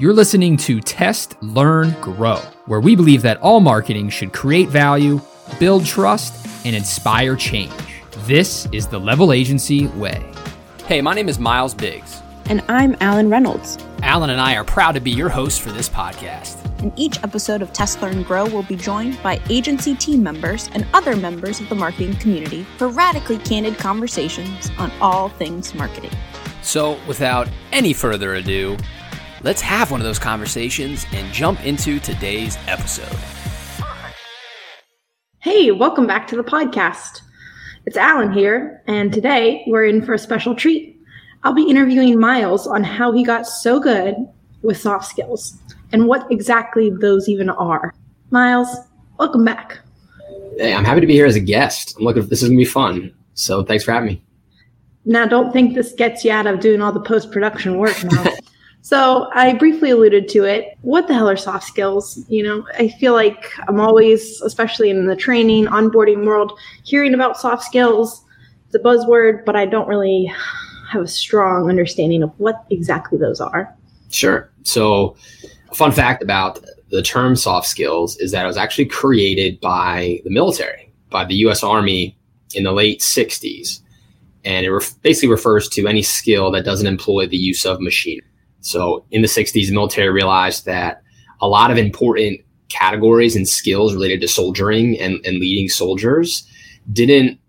You're listening to Test, Learn, Grow, where we believe that all marketing should create value, build trust, and inspire change. This is the Level Agency way. Hey, my name is Miles Biggs. And I'm Alan Reynolds. Alan and I are proud to be your hosts for this podcast. In each episode of Test Learn Grow, we'll be joined by agency team members and other members of the marketing community for radically candid conversations on all things marketing. So, without any further ado, let's have one of those conversations and jump into today's episode. Hey, welcome back to the podcast. It's Alan here, and today we're in for a special treat. I'll be interviewing Miles on how he got so good with soft skills and what exactly those even are. Miles, welcome back. Hey, I'm happy to be here as a guest. I'm looking. This is gonna be fun. So thanks for having me. Now, don't think this gets you out of doing all the post production work now. So, I briefly alluded to it. What the hell are soft skills? You know, I feel like I'm always, especially in the training, onboarding world, hearing about soft skills. It's a buzzword, but I don't really have a strong understanding of what exactly those are. Sure. So, fun fact about the term soft skills is that it was actually created by the military, by the US Army in the late 60s. And it ref- basically refers to any skill that doesn't employ the use of machinery. So, in the 60s, the military realized that a lot of important categories and skills related to soldiering and, and leading soldiers didn't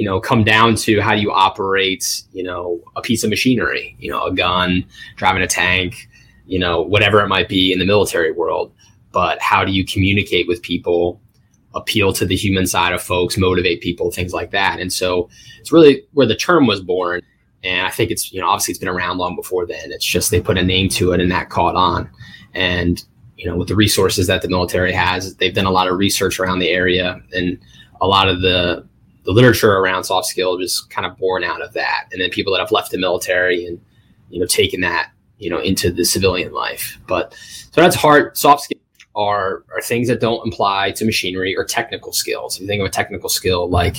you know, come down to how do you operate, you know, a piece of machinery, you know, a gun, driving a tank, you know, whatever it might be in the military world. But how do you communicate with people, appeal to the human side of folks, motivate people, things like that. And so it's really where the term was born. And I think it's, you know, obviously it's been around long before then. It's just they put a name to it and that caught on. And, you know, with the resources that the military has, they've done a lot of research around the area and a lot of the the literature around soft skills is kind of born out of that. And then people that have left the military and, you know, taken that, you know, into the civilian life. But so that's hard. Soft skills are, are things that don't apply to machinery or technical skills. If you think of a technical skill, like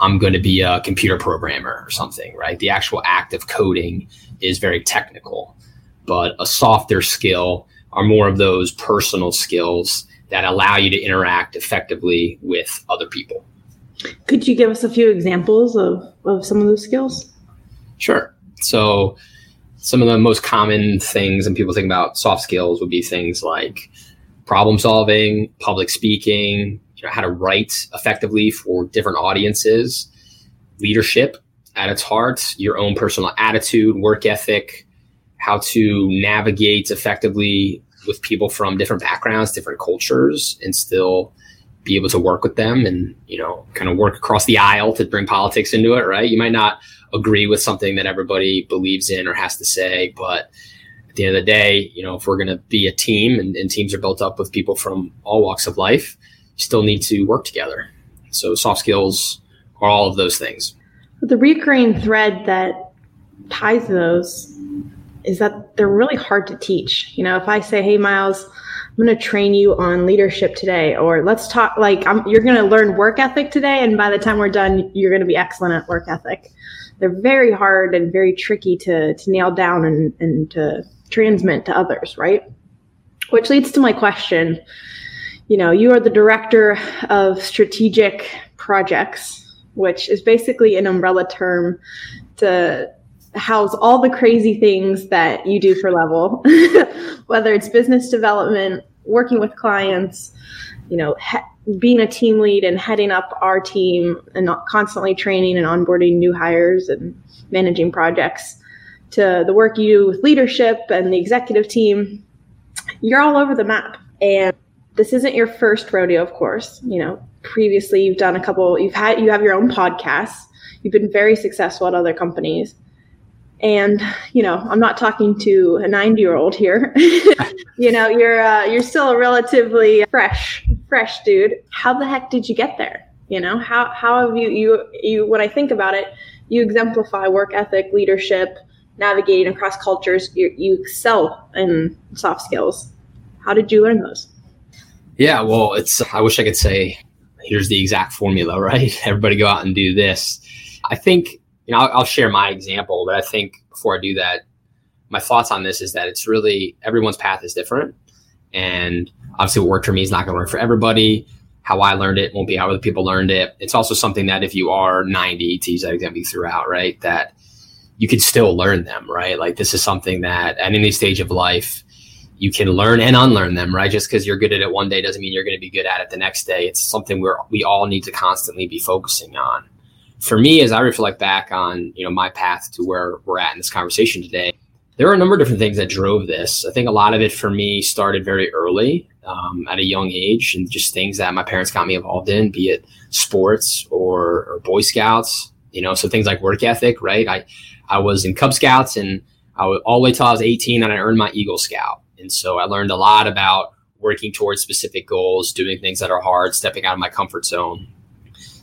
I'm going to be a computer programmer or something, right? The actual act of coding is very technical, but a softer skill are more of those personal skills that allow you to interact effectively with other people. Could you give us a few examples of, of some of those skills? Sure. So, some of the most common things and people think about soft skills would be things like problem solving, public speaking, you know, how to write effectively for different audiences, leadership at its heart, your own personal attitude, work ethic, how to navigate effectively with people from different backgrounds, different cultures, and still be able to work with them and you know kind of work across the aisle to bring politics into it right? You might not agree with something that everybody believes in or has to say but at the end of the day you know if we're going to be a team and, and, teams are built up with people from all walks of life you still need to work together. So soft skills are all of those things. But the recurring thread that ties those is that they're really hard to teach. You know if i say hey miles I'm going to train you on leadership today, or let's talk like I'm, you're going to learn work ethic today, and by the time we're done, you're going to be excellent at work ethic. They're very hard and very tricky to to nail down and and to transmit to others, right? Which leads to my question. You know, you are the director of strategic projects, which is basically an umbrella term to house all the crazy things that you do for level whether it's business development working with clients you know he- being a team lead and heading up our team and constantly training and onboarding new hires and managing projects to the work you do with leadership and the executive team. You're all over the map and this isn't your first rodeo of course. You know previously you've done a couple you've had you have your own podcasts. You've been very successful at other companies. And you know i'm not talking to a 90 year old here. You know you're uh, you're still a relatively fresh fresh dude. How the heck did you get there? You know how how have you you you when i think about it you exemplify work ethic leadership navigating across cultures you, you excel in soft skills how did you learn those yeah well it's i wish i could say here's the exact formula right everybody go out and do this i think you know, I'll, I'll, share my example, but I think before I do that, my thoughts on this is that it's really everyone's path is different. And obviously, what worked for me is not going to work for everybody. How I learned it won't be how other people learned it. It's also something that if you are 90, to use that example throughout, right, that you can still learn them, right? Like this is something that at any stage of life, you can learn and unlearn them, right? Just because you're good at it one day doesn't mean you're going to be good at it the next day. It's something where we all need to constantly be focusing on. For me, as I reflect back on, you know, my path to where we're at in this conversation today, there are a number of different things that drove this. I think a lot of it for me started very early um, at a young age and just things that my parents got me involved in, be it sports or, or Boy Scouts, you know, so things like work ethic, right? I, I was in Cub Scouts and I was all the way till I was 18 and I earned my Eagle Scout. And so I learned a lot about working towards specific goals, doing things that are hard, stepping out of my comfort zone.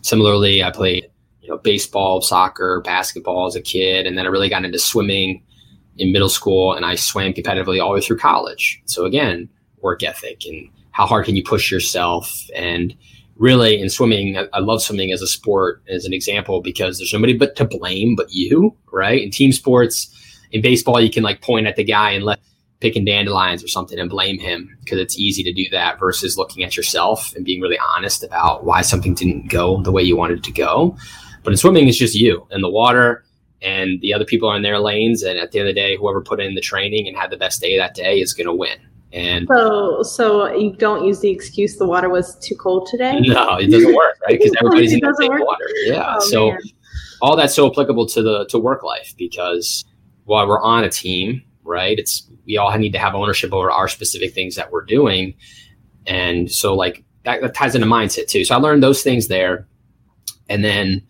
Similarly, I played, you know, baseball, soccer, basketball as a kid, and then I really got into swimming in middle school and I swam competitively all the way through college. So again, work ethic and how hard can you push yourself and really in swimming I, I love swimming as a sport as an example because there's nobody but to blame but you right in team sports in baseball you can like point at the guy and let picking dandelions or something and blame him because it's easy to do that versus looking at yourself and being really honest about why something didn't go the way you wanted it to go. But in swimming, it's just you and the water, and the other people are in their lanes. And at the end of the day, whoever put in the training and had the best day that day is going to win. And so, so you don't use the excuse the water was too cold today. No, it doesn't work, right? Because everybody's in the same water. Yeah. Oh, so man. all that's so applicable to the to work life because while we're on a team, right? It's we all need to have ownership over our specific things that we're doing, and so like that, that ties into mindset too. So I learned those things there, and then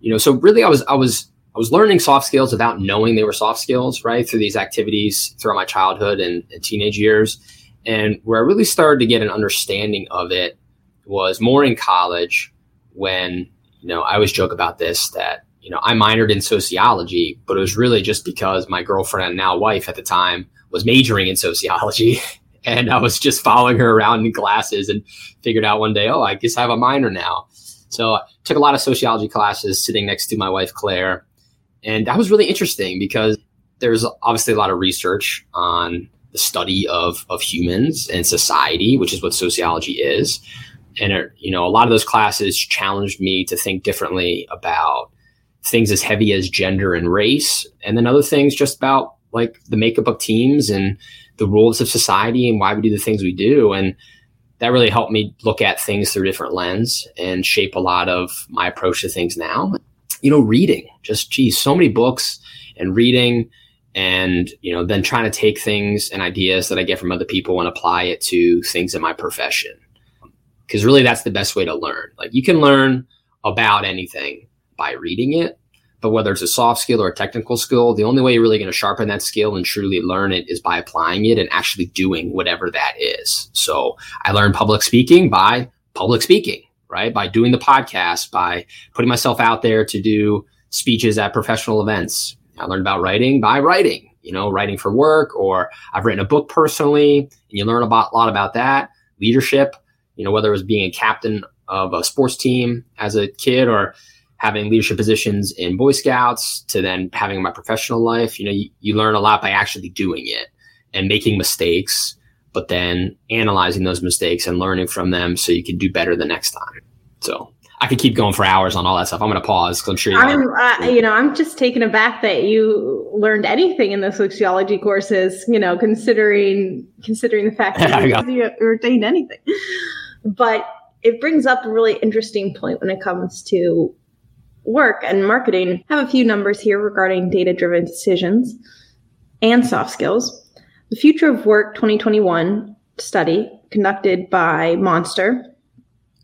you know, so really I was I was I was learning soft skills without knowing they were soft skills, right? Through these activities throughout my childhood and, and teenage years, and where I really started to get an understanding of it was more in college when you know I always joke about this that you know, I minored in sociology, but it was really just because my girlfriend, now wife at the time, was majoring in sociology. And I was just following her around in classes and figured out one day, oh, I guess I have a minor now. So I took a lot of sociology classes sitting next to my wife, Claire. And that was really interesting because there's obviously a lot of research on the study of, of humans and society, which is what sociology is. And, it, you know, a lot of those classes challenged me to think differently about things as heavy as gender and race, and then other things just about like the makeup of teams and the rules of society and why we do the things we do. And that really helped me look at things through a different lens and shape a lot of my approach to things now. You know, reading, just geez, so many books and reading and you know then trying to take things and ideas that i get from other people and apply it to things in my profession because really that's the best way to learn like you can learn about anything by reading it. But whether it's a soft skill or a technical skill, the only way you're really going to sharpen that skill and truly learn it is by applying it and actually doing whatever that is. So I learned public speaking by public speaking, right? By doing the podcast, by putting myself out there to do speeches at professional events. I learned about writing by writing, you know, writing for work, or I've written a book personally, and you learn about, a lot about that. Leadership, you know, whether it was being a captain of a sports team as a kid or having leadership positions in Boy Scouts to then having my professional life, you know, you, you learn a lot by actually doing it and making mistakes, but then analyzing those mistakes and learning from them so you can do better the next time. So I could keep going for hours on all that stuff. I'm going to pause because I'm sure you. I'm, uh, you know, I'm just taken aback that you learned anything in the sociology courses. You know, considering considering the fact that you, you retained anything, but it brings up a really interesting point when it comes to work and marketing, I have a few numbers here regarding data driven decisions and soft skills. The Future of Work 2021 study conducted by Monster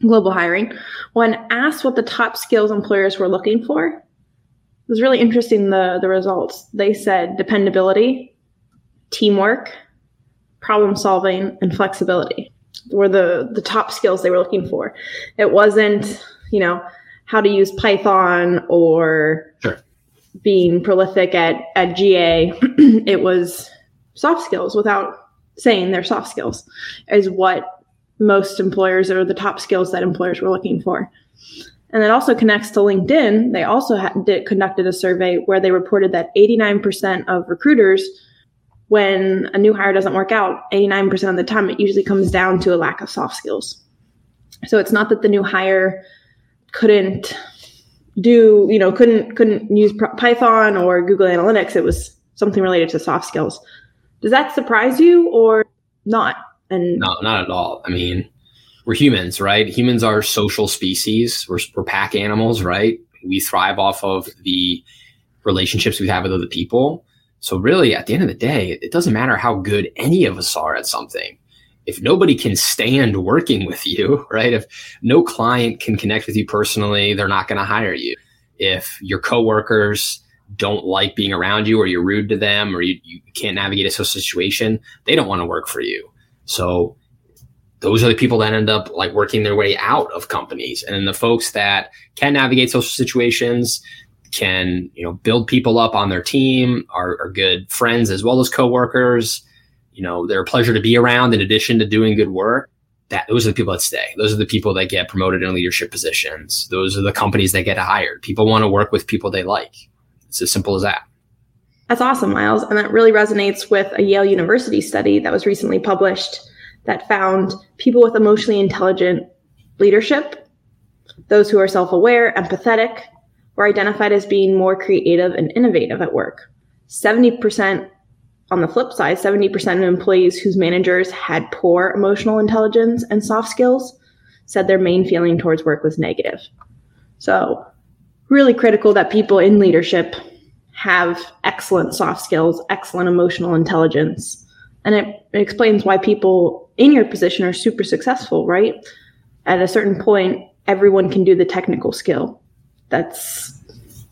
Global Hiring, when asked what the top skills employers were looking for, it was really interesting the, the results. They said dependability, teamwork, problem solving, and flexibility were the, the top skills they were looking for. It wasn't, you know, how to use Python or sure. being prolific at, at GA. it was soft skills without saying they're soft skills is what most employers or the top skills that employers were looking for. And it also connects to LinkedIn. They also did, conducted a survey where they reported that 89% of recruiters when a new hire doesn't work out, 89% of the time, it usually comes down to a lack of soft skills. So it's not that the new hire couldn't do, you know, couldn't couldn't use Python or Google Analytics. It was something related to soft skills. Does that surprise you or not? And no, not at all. I mean, we're humans, right? Humans are social species. We're, we're pack animals, right? We thrive off of the relationships we have with other people. So really, at the end of the day, it doesn't matter how good any of us are at something. If nobody can stand working with you, right? If no client can connect with you personally, they're not going to hire you. If your coworkers don't like being around you or you're rude to them or you, you can't navigate a social situation, they don't want to work for you. So those are the people that end up like working their way out of companies. And then the folks that can navigate social situations, can, you know, build people up on their team, are, are good friends as well as coworkers. You know, they're a pleasure to be around in addition to doing good work. That those are the people that stay. Those are the people that get promoted in leadership positions. Those are the companies that get hired. People want to work with people they like. It's as simple as that. That's awesome, Miles. And that really resonates with a Yale University study that was recently published that found people with emotionally intelligent leadership, those who are self aware, empathetic, were identified as being more creative and innovative at work. 70% on the flip side, 70% of employees whose managers had poor emotional intelligence and soft skills said their main feeling towards work was negative. So, really critical that people in leadership have excellent soft skills, excellent emotional intelligence. And it, it explains why people in your position are super successful, right? At a certain point, everyone can do the technical skill that's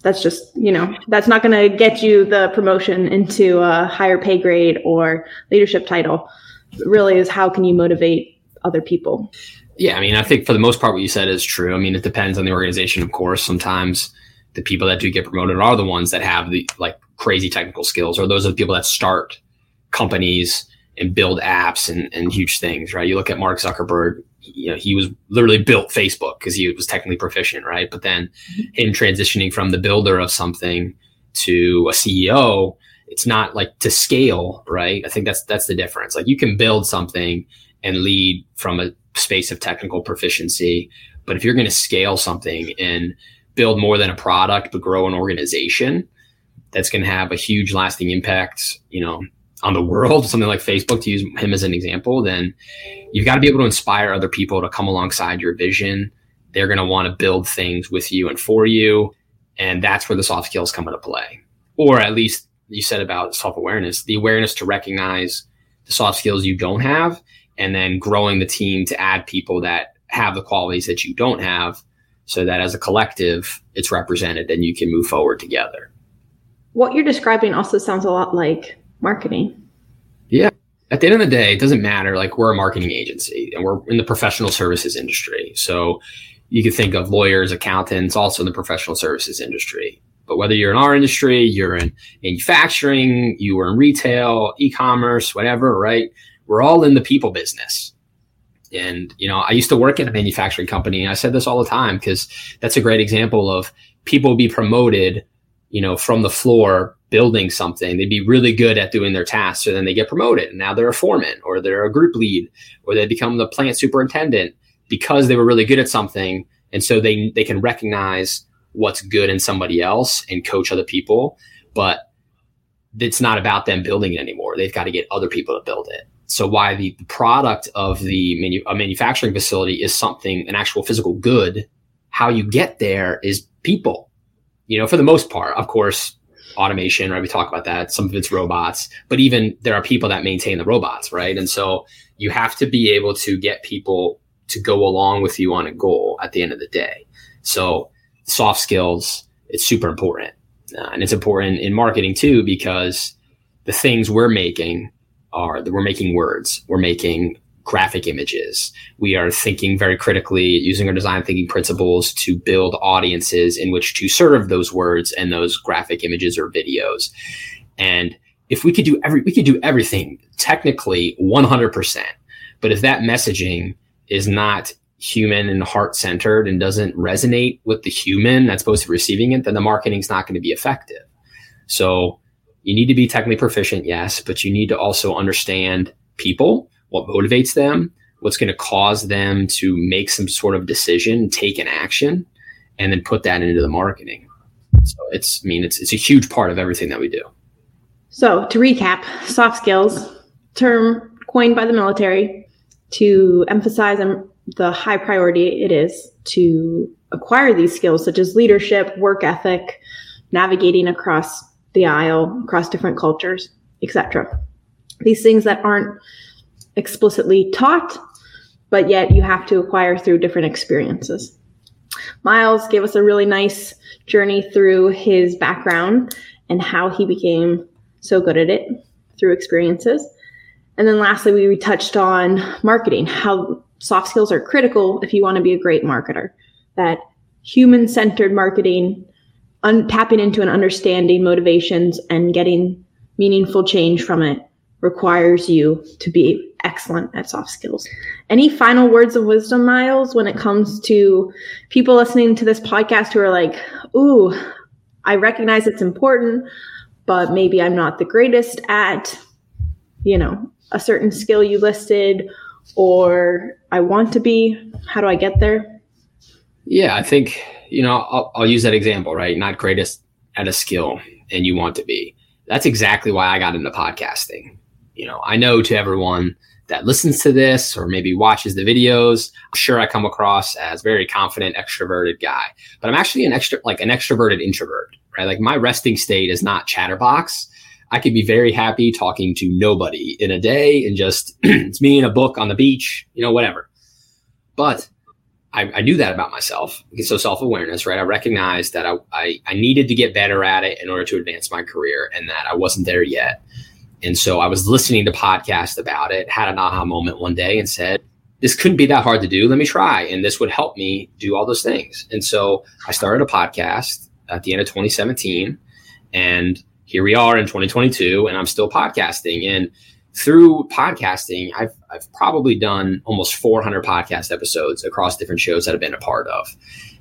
that's just you know that's not going to get you the promotion into a higher pay grade or leadership title it really is how can you motivate other people yeah i mean i think for the most part what you said is true i mean it depends on the organization of course sometimes the people that do get promoted are the ones that have the like crazy technical skills or those are the people that start companies and build apps and, and huge things right you look at mark zuckerberg you know, he was literally built Facebook because he was technically proficient, right? But then mm-hmm. him transitioning from the builder of something to a CEO, it's not like to scale, right? I think that's that's the difference. Like you can build something and lead from a space of technical proficiency, but if you're going to scale something and build more than a product but grow an organization, that's going to have a huge lasting impact, you know, on the world, something like Facebook, to use him as an example, then you've got to be able to inspire other people to come alongside your vision. They're going to want to build things with you and for you. And that's where the soft skills come into play. Or at least you said about self awareness, the awareness to recognize the soft skills you don't have, and then growing the team to add people that have the qualities that you don't have so that as a collective, it's represented and you can move forward together. What you're describing also sounds a lot like marketing. Yeah. At the end of the day, it doesn't matter. Like we're a marketing agency and we're in the professional services industry. So you could think of lawyers, accountants, also in the professional services industry. But whether you're in our industry, you're in manufacturing, you are in retail, e-commerce, whatever, right? We're all in the people business. And, you know, I used to work at a manufacturing company and I said this all the time because that's a great example of people be promoted, you know, from the floor building something. They'd be really good at doing their tasks. So then they get promoted and now they're a foreman or they're a group lead or they become the plant superintendent because they were really good at something. And so they, they can recognize what's good in somebody else and coach other people. But it's not about them building it anymore. They've got to get other people to build it. So why the product of the manu- a manufacturing facility is something, an actual physical good, how you get there is people. You know, for the most part, of course, automation, right? We talk about that. Some of it's robots, but even there are people that maintain the robots, right? And so you have to be able to get people to go along with you on a goal at the end of the day. So soft skills, it's super important. Uh, and it's important in marketing too, because the things we're making are that we're making words, we're making graphic images. We are thinking very critically using our design thinking principles to build audiences in which to serve those words and those graphic images or videos. And if we could do every, we could do everything technically 100%. But if that messaging is not human and heart centered and doesn't resonate with the human that's supposed to be receiving it, then the marketing is not going to be effective. So you need to be technically proficient, yes, but you need to also understand people, what motivates them, what's going to cause them to make some sort of decision, take an action, and then put that into the marketing. So it's, I mean, it's, it's a huge part of everything that we do. So to recap, soft skills, term coined by the military to emphasize the high priority it is to acquire these skills such as leadership, work ethic, navigating across the aisle, across different cultures, etc. These things that aren't explicitly taught, but yet you have to acquire through different experiences. Miles gave us a really nice journey through his background and how he became so good at it through experiences. And then lastly, we touched on marketing, how soft skills are critical if you want to be a great marketer. That human centered marketing, un- tapping into and understanding motivations and getting meaningful change from it requires you to be excellent at soft skills. Any final words of wisdom, Miles, when it comes to people listening to this podcast who are like, ooh, I recognize it's important, but maybe I'm not the greatest at, you know, a certain skill you listed, or I want to be. How do I get there? Yeah, I think, you know, I'll, I'll use that example, right? Not greatest at a skill and you want to be. That's exactly why I got into podcasting. You know, I know to everyone that listens to this or maybe watches the videos, I'm sure I come across as very confident, extroverted guy, but I'm actually an extra, like an extroverted introvert, right? Like my resting state is not chatterbox. I could be very happy talking to nobody in a day and just it's me in a book on the beach, you know, whatever. But I, I knew that about myself. So self awareness, right? I recognized that I, I, I needed to get better at it in order to advance my career and that I wasn't there yet. And so I was listening to podcasts about it, had an aha moment one day and said, this couldn't be that hard to do. Let me try. And this would help me do all those things. And so I started a podcast at the end of 2017. And here we are in 2022, and I'm still podcasting. And through podcasting, I've, I've probably done almost 400 podcast episodes across different shows that I've been a part of.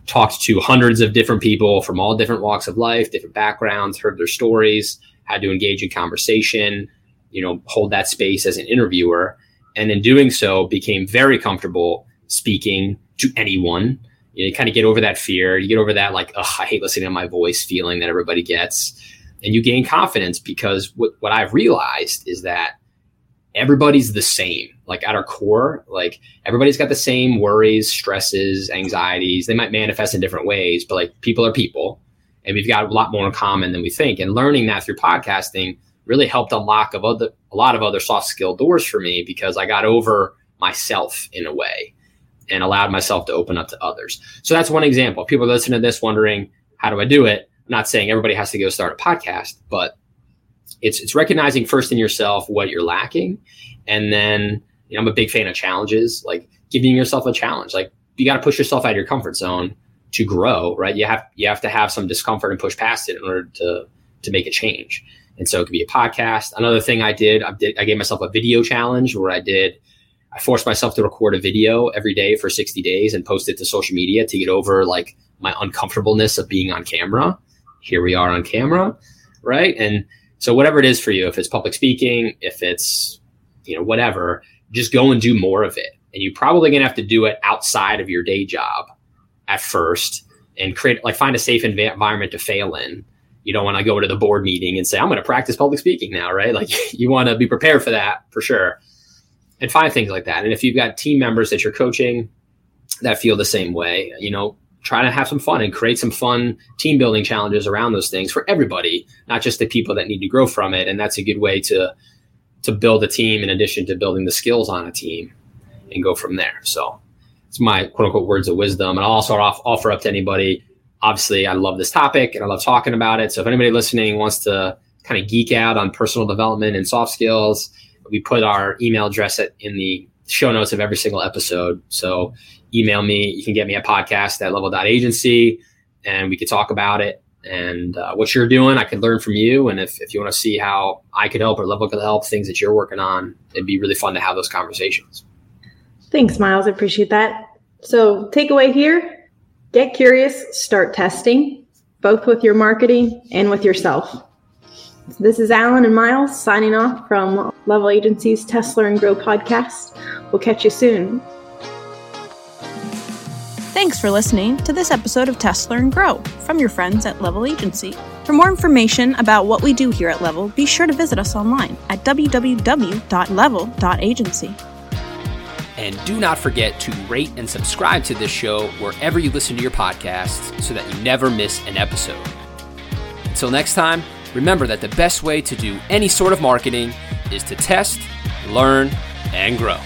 Talked to hundreds of different people from all different walks of life, different backgrounds, heard their stories, had to engage in conversation, you know, hold that space as an interviewer. And in doing so, became very comfortable speaking to anyone. You, know, you kind of get over that fear. You get over that, like, I hate listening to my voice feeling that everybody gets. And you gain confidence because what, what I've realized is that everybody's the same. Like at our core, like everybody's got the same worries, stresses, anxieties. They might manifest in different ways, but like people are people and we've got a lot more in common than we think. And learning that through podcasting really helped unlock of other, a lot of other soft skill doors for me because I got over myself in a way and allowed myself to open up to others. So that's one example. People listening to this wondering, how do I do it? I'm not saying everybody has to go start a podcast, but it's it's recognizing first in yourself what you're lacking, and then you know, I'm a big fan of challenges, like giving yourself a challenge. Like you got to push yourself out of your comfort zone to grow, right? You have you have to have some discomfort and push past it in order to to make a change. And so it could be a podcast. Another thing I did, I did I gave myself a video challenge where I did I forced myself to record a video every day for 60 days and post it to social media to get over like my uncomfortableness of being on camera. Here we are on camera, right? And so whatever it is for you, if it's public speaking, if it's you know whatever, just go and do more of it. And you're probably going to have to do it outside of your day job at first and create like find a safe env- environment to fail in. You don't want to go to the board meeting and say, I'm going to practice public speaking now, right? Like you want to be prepared for that for sure. And find things like that. And if you've got team members that you're coaching that feel the same way, you know, try to have some fun and create some fun team building challenges around those things for everybody, not just the people that need to grow from it. And that's a good way to to build a team in addition to building the skills on a team and go from there. So it's my quote unquote words of wisdom. And I'll also offer up to anybody. Obviously, I love this topic and I love talking about it. So if anybody listening wants to kind of geek out on personal development and soft skills, we put our email address in the show notes of every single episode. So email me. You can get me a podcast at level.agency and we could talk about it and uh, what you're doing. I could learn from you. And if, if you want to see how I could help or level could help things that you're working on, it'd be really fun to have those conversations. Thanks, Miles. I appreciate that. So, takeaway here get curious, start testing, both with your marketing and with yourself. This is Alan and Miles signing off from Level Agency's Test Learn Grow podcast. We'll catch you soon. Thanks for listening to this episode of Test Learn Grow from your friends at Level Agency. For more information about what we do here at Level, be sure to visit us online at www.level.agency. And do not forget to rate and subscribe to this show wherever you listen to your podcasts so that you never miss an episode. Until next time, remember that the best way to do any sort of marketing is to test, learn, and grow.